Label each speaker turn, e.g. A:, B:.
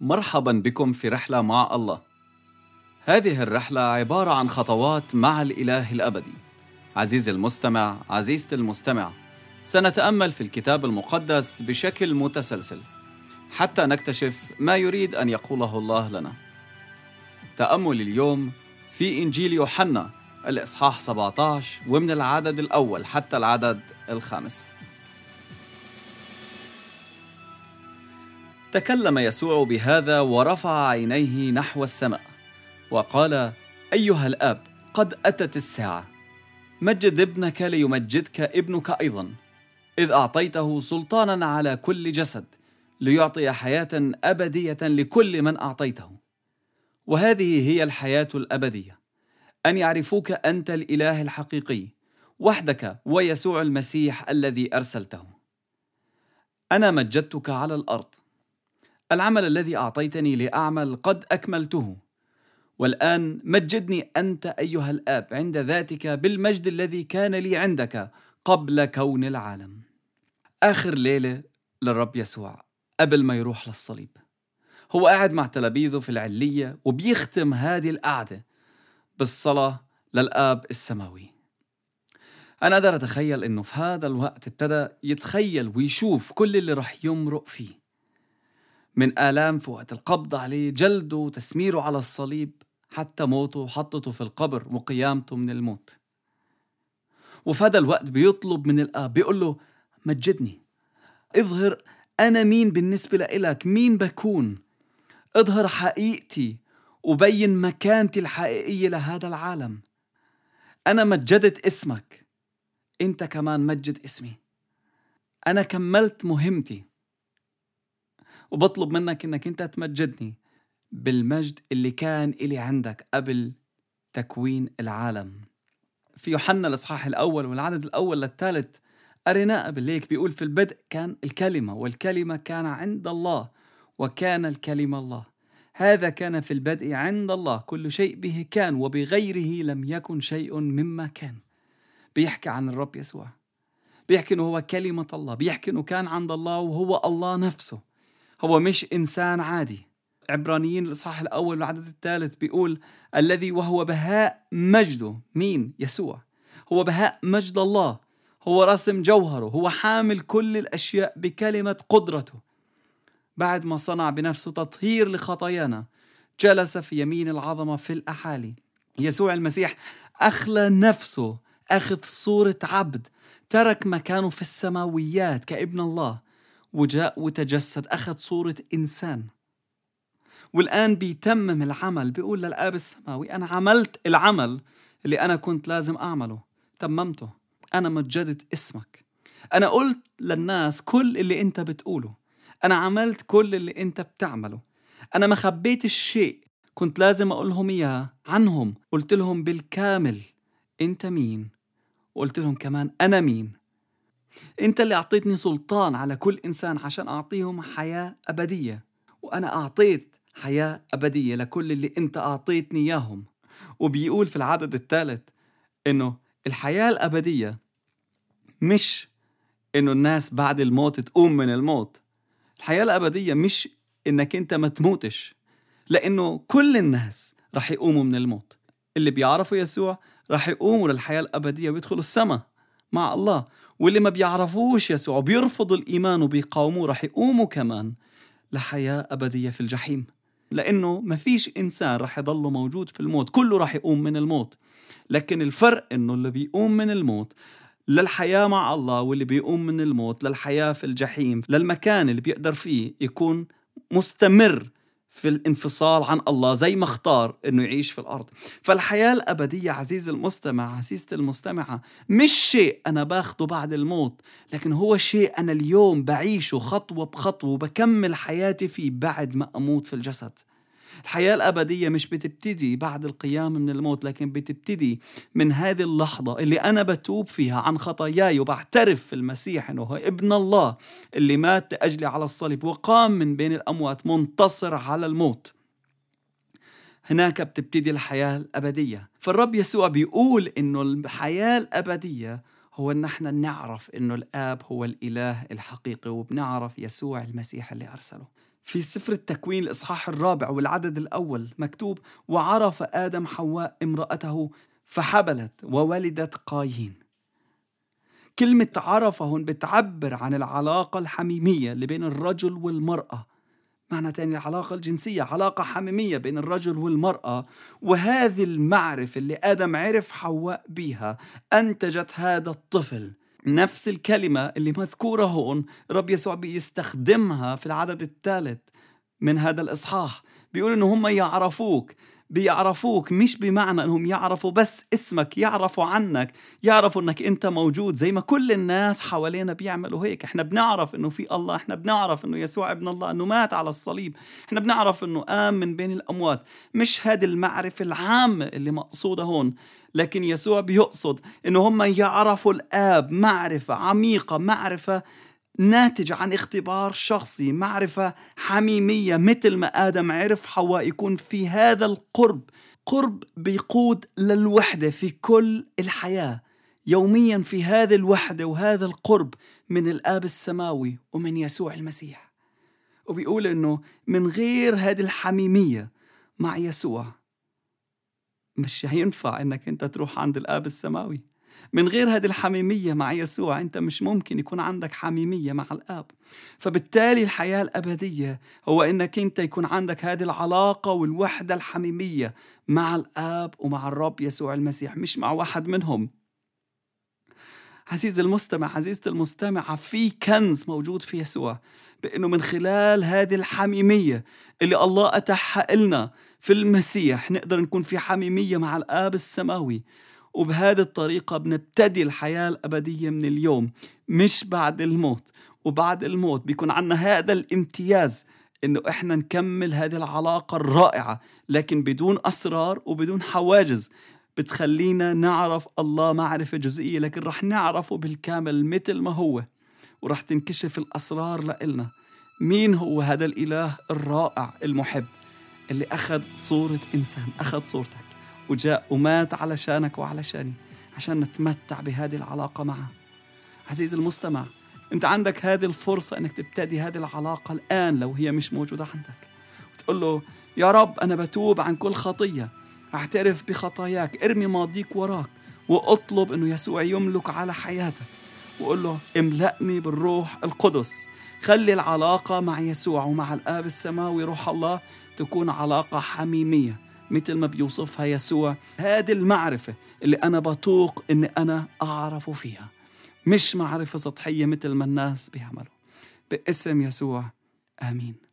A: مرحبا بكم في رحلة مع الله. هذه الرحلة عبارة عن خطوات مع الإله الأبدي. عزيزي المستمع، عزيزتي المستمع، سنتأمل في الكتاب المقدس بشكل متسلسل حتى نكتشف ما يريد أن يقوله الله لنا. تأمل اليوم في إنجيل يوحنا الإصحاح 17 ومن العدد الأول حتى العدد الخامس. تكلم يسوع بهذا ورفع عينيه نحو السماء وقال أيها الأب قد أتت الساعة. مجد ابنك ليمجدك ابنك أيضا. إذ أعطيته سلطانا على كل جسد ليعطي حياة أبدية لكل من أعطيته. وهذه هي الحياة الأبدية أن يعرفوك أنت الإله الحقيقي وحدك ويسوع المسيح الذي أرسلته. أنا مجدتك على الأرض. العمل الذي أعطيتني لأعمل قد أكملته. والآن مجدني أنت أيها الآب عند ذاتك بالمجد الذي كان لي عندك قبل كون العالم. آخر ليلة للرب يسوع قبل ما يروح للصليب. هو قاعد مع تلاميذه في العلية وبيختم هذه القعدة بالصلاة للآب السماوي. أنا أقدر أتخيل إنه في هذا الوقت ابتدى يتخيل ويشوف كل اللي رح يمرق فيه. من آلام في وقت القبض عليه جلده وتسميره على الصليب حتى موته وحطته في القبر وقيامته من الموت. وفي هذا الوقت بيطلب من الآب بيقول له مجدني اظهر أنا مين بالنسبة لإلك مين بكون؟ اظهر حقيقتي وبين مكانتي الحقيقية لهذا العالم. أنا مجدت اسمك أنت كمان مجد اسمي. أنا كملت مهمتي. وبطلب منك إنك أنت تمجدني بالمجد اللي كان إلي عندك قبل تكوين العالم. في يوحنا الإصحاح الأول والعدد الأول للثالث قريناه قبل هيك بيقول في البدء كان الكلمة والكلمة كان عند الله وكان الكلمة الله. هذا كان في البدء عند الله كل شيء به كان وبغيره لم يكن شيء مما كان. بيحكي عن الرب يسوع. بيحكي إنه هو كلمة الله بيحكي إنه كان عند الله وهو الله نفسه. هو مش إنسان عادي. عبرانيين الإصحاح الأول والعدد الثالث بيقول الذي وهو بهاء مجده مين؟ يسوع. هو بهاء مجد الله. هو رسم جوهره. هو حامل كل الأشياء بكلمة قدرته. بعد ما صنع بنفسه تطهير لخطايانا جلس في يمين العظمة في الأحالي. يسوع المسيح أخلى نفسه أخذ صورة عبد ترك مكانه في السماويات كابن الله. وجاء وتجسد أخذ صورة إنسان. والآن بيتمم العمل بيقول للآب السماوي أنا عملت العمل اللي أنا كنت لازم أعمله تممته. أنا مجدت اسمك. أنا قلت للناس كل اللي أنت بتقوله. أنا عملت كل اللي أنت بتعمله. أنا ما خبيت الشيء كنت لازم أقولهم إياه عنهم. قلت لهم بالكامل أنت مين؟ وقلت لهم كمان أنا مين؟ انت اللي اعطيتني سلطان على كل انسان عشان اعطيهم حياة أبدية. وأنا أعطيت حياة أبدية لكل اللي انت أعطيتني إياهم. وبيقول في العدد الثالث إنه الحياة الأبدية مش إنه الناس بعد الموت تقوم من الموت. الحياة الأبدية مش إنك انت ما تموتش لإنه كل الناس رح يقوموا من الموت. اللي بيعرفوا يسوع رح يقوموا للحياة الأبدية ويدخلوا السماء مع الله. واللي ما بيعرفوش يسوع بيرفضوا الإيمان وبيقاوموه رح يقوموا كمان لحياة أبدية في الجحيم. لأنه ما فيش إنسان رح يضل موجود في الموت كله رح يقوم من الموت. لكن الفرق إنه اللي بيقوم من الموت للحياة مع الله واللي بيقوم من الموت للحياة في الجحيم للمكان اللي بيقدر فيه يكون مستمر في الانفصال عن الله زي ما اختار إنه يعيش في الأرض. فالحياة الأبدية عزيز المستمع عزيزتي المستمعة مش شيء أنا باخده بعد الموت لكن هو شيء أنا اليوم بعيشه خطوة بخطوة وبكمل حياتي فيه بعد ما أموت في الجسد. الحياة الأبدية مش بتبتدي بعد القيام من الموت لكن بتبتدي من هذه اللحظة اللي أنا بتوب فيها عن خطاياي وبعترف في المسيح أنه هو ابن الله اللي مات لأجلي على الصليب وقام من بين الأموات منتصر على الموت. هناك بتبتدي الحياة الأبدية. فالرب يسوع بيقول إنه الحياة الأبدية هو إن إحنا نعرف إنه الآب هو الإله الحقيقي وبنعرف يسوع المسيح اللي أرسله. في سفر التكوين الاصحاح الرابع والعدد الأول مكتوب وعرف آدم حواء امرأته فحبلت وولدت قايين كلمة عرف هون بتعبر عن العلاقة الحميمية اللي بين الرجل والمرأة. معنى تاني العلاقة الجنسية علاقة حميمية بين الرجل والمرأة. وهذه المعرفة اللي آدم عرف حواء بيها أنتجت هذا الطفل. نفس الكلمة اللي مذكورة هون رب يسوع بيستخدمها في العدد الثالث من هذا الإصحاح. بيقول إنه هم يعرفوك. بيعرفوك مش بمعنى إنهم يعرفوا بس اسمك يعرفوا عنك يعرفوا إنك أنت موجود زي ما كل الناس حوالينا بيعملوا هيك. إحنا بنعرف إنه في الله إحنا بنعرف إنه يسوع ابن الله إنه مات على الصليب. إحنا بنعرف إنه قام من بين الأموات. مش هذه المعرفة العامة اللي مقصودة هون لكن يسوع بيقصد إنه هم يعرفوا الآب معرفة عميقة معرفة ناتج عن اختبار شخصي معرفة حميمية مثل ما آدم عرف حواء يكون في هذا القرب قرب بيقود للوحدة في كل الحياة. يوميا في هذه الوحدة وهذا القرب من الآب السماوي ومن يسوع المسيح. وبيقول إنه من غير هذه الحميمية مع يسوع مش هينفع إنك أنت تروح عند الآب السماوي. من غير هذه الحميمية مع يسوع أنت مش ممكن يكون عندك حميمية مع الآب. فبالتالي الحياة الأبدية هو أنك أنت يكون عندك هذه العلاقة والوحدة الحميمية مع الآب ومع الرب يسوع المسيح مش مع واحد منهم. عزيز المستمع عزيزة المستمعة في كنز موجود في يسوع بأنه من خلال هذه الحميمية اللي الله أتاحها لنا في المسيح نقدر نكون في حميمية مع الآب السماوي. وبهذه الطريقة بنبتدي الحياة الأبدية من اليوم مش بعد الموت. وبعد الموت بيكون عنا هذا الامتياز إنه إحنا نكمل هذه العلاقة الرائعة لكن بدون أسرار وبدون حواجز. بتخلينا نعرف الله معرفة جزئية لكن رح نعرفه بالكامل مثل ما هو. ورح تنكشف الأسرار لإلنا. مين هو هذا الإله الرائع المحب اللي أخذ صورة إنسان أخذ صورتك؟ وجاء ومات علشانك وعلشاني عشان نتمتع بهذه العلاقة معه. عزيزي المستمع أنت عندك هذه الفرصة إنك تبتدي هذه العلاقة الآن لو هي مش موجودة عندك. وتقول له يا رب أنا بتوب عن كل خطية. أعترف بخطاياك. ارمي ماضيك وراك. وأطلب إنه يسوع يملك على حياتك. وقول له املأني بالروح القدس. خلي العلاقة مع يسوع ومع الآب السماوي روح الله تكون علاقة حميمية. مثل ما بيوصفها يسوع هذه المعرفة اللي أنا بطوق إني أنا أعرف فيها. مش معرفة سطحية مثل ما الناس بيعملوا. باسم يسوع آمين.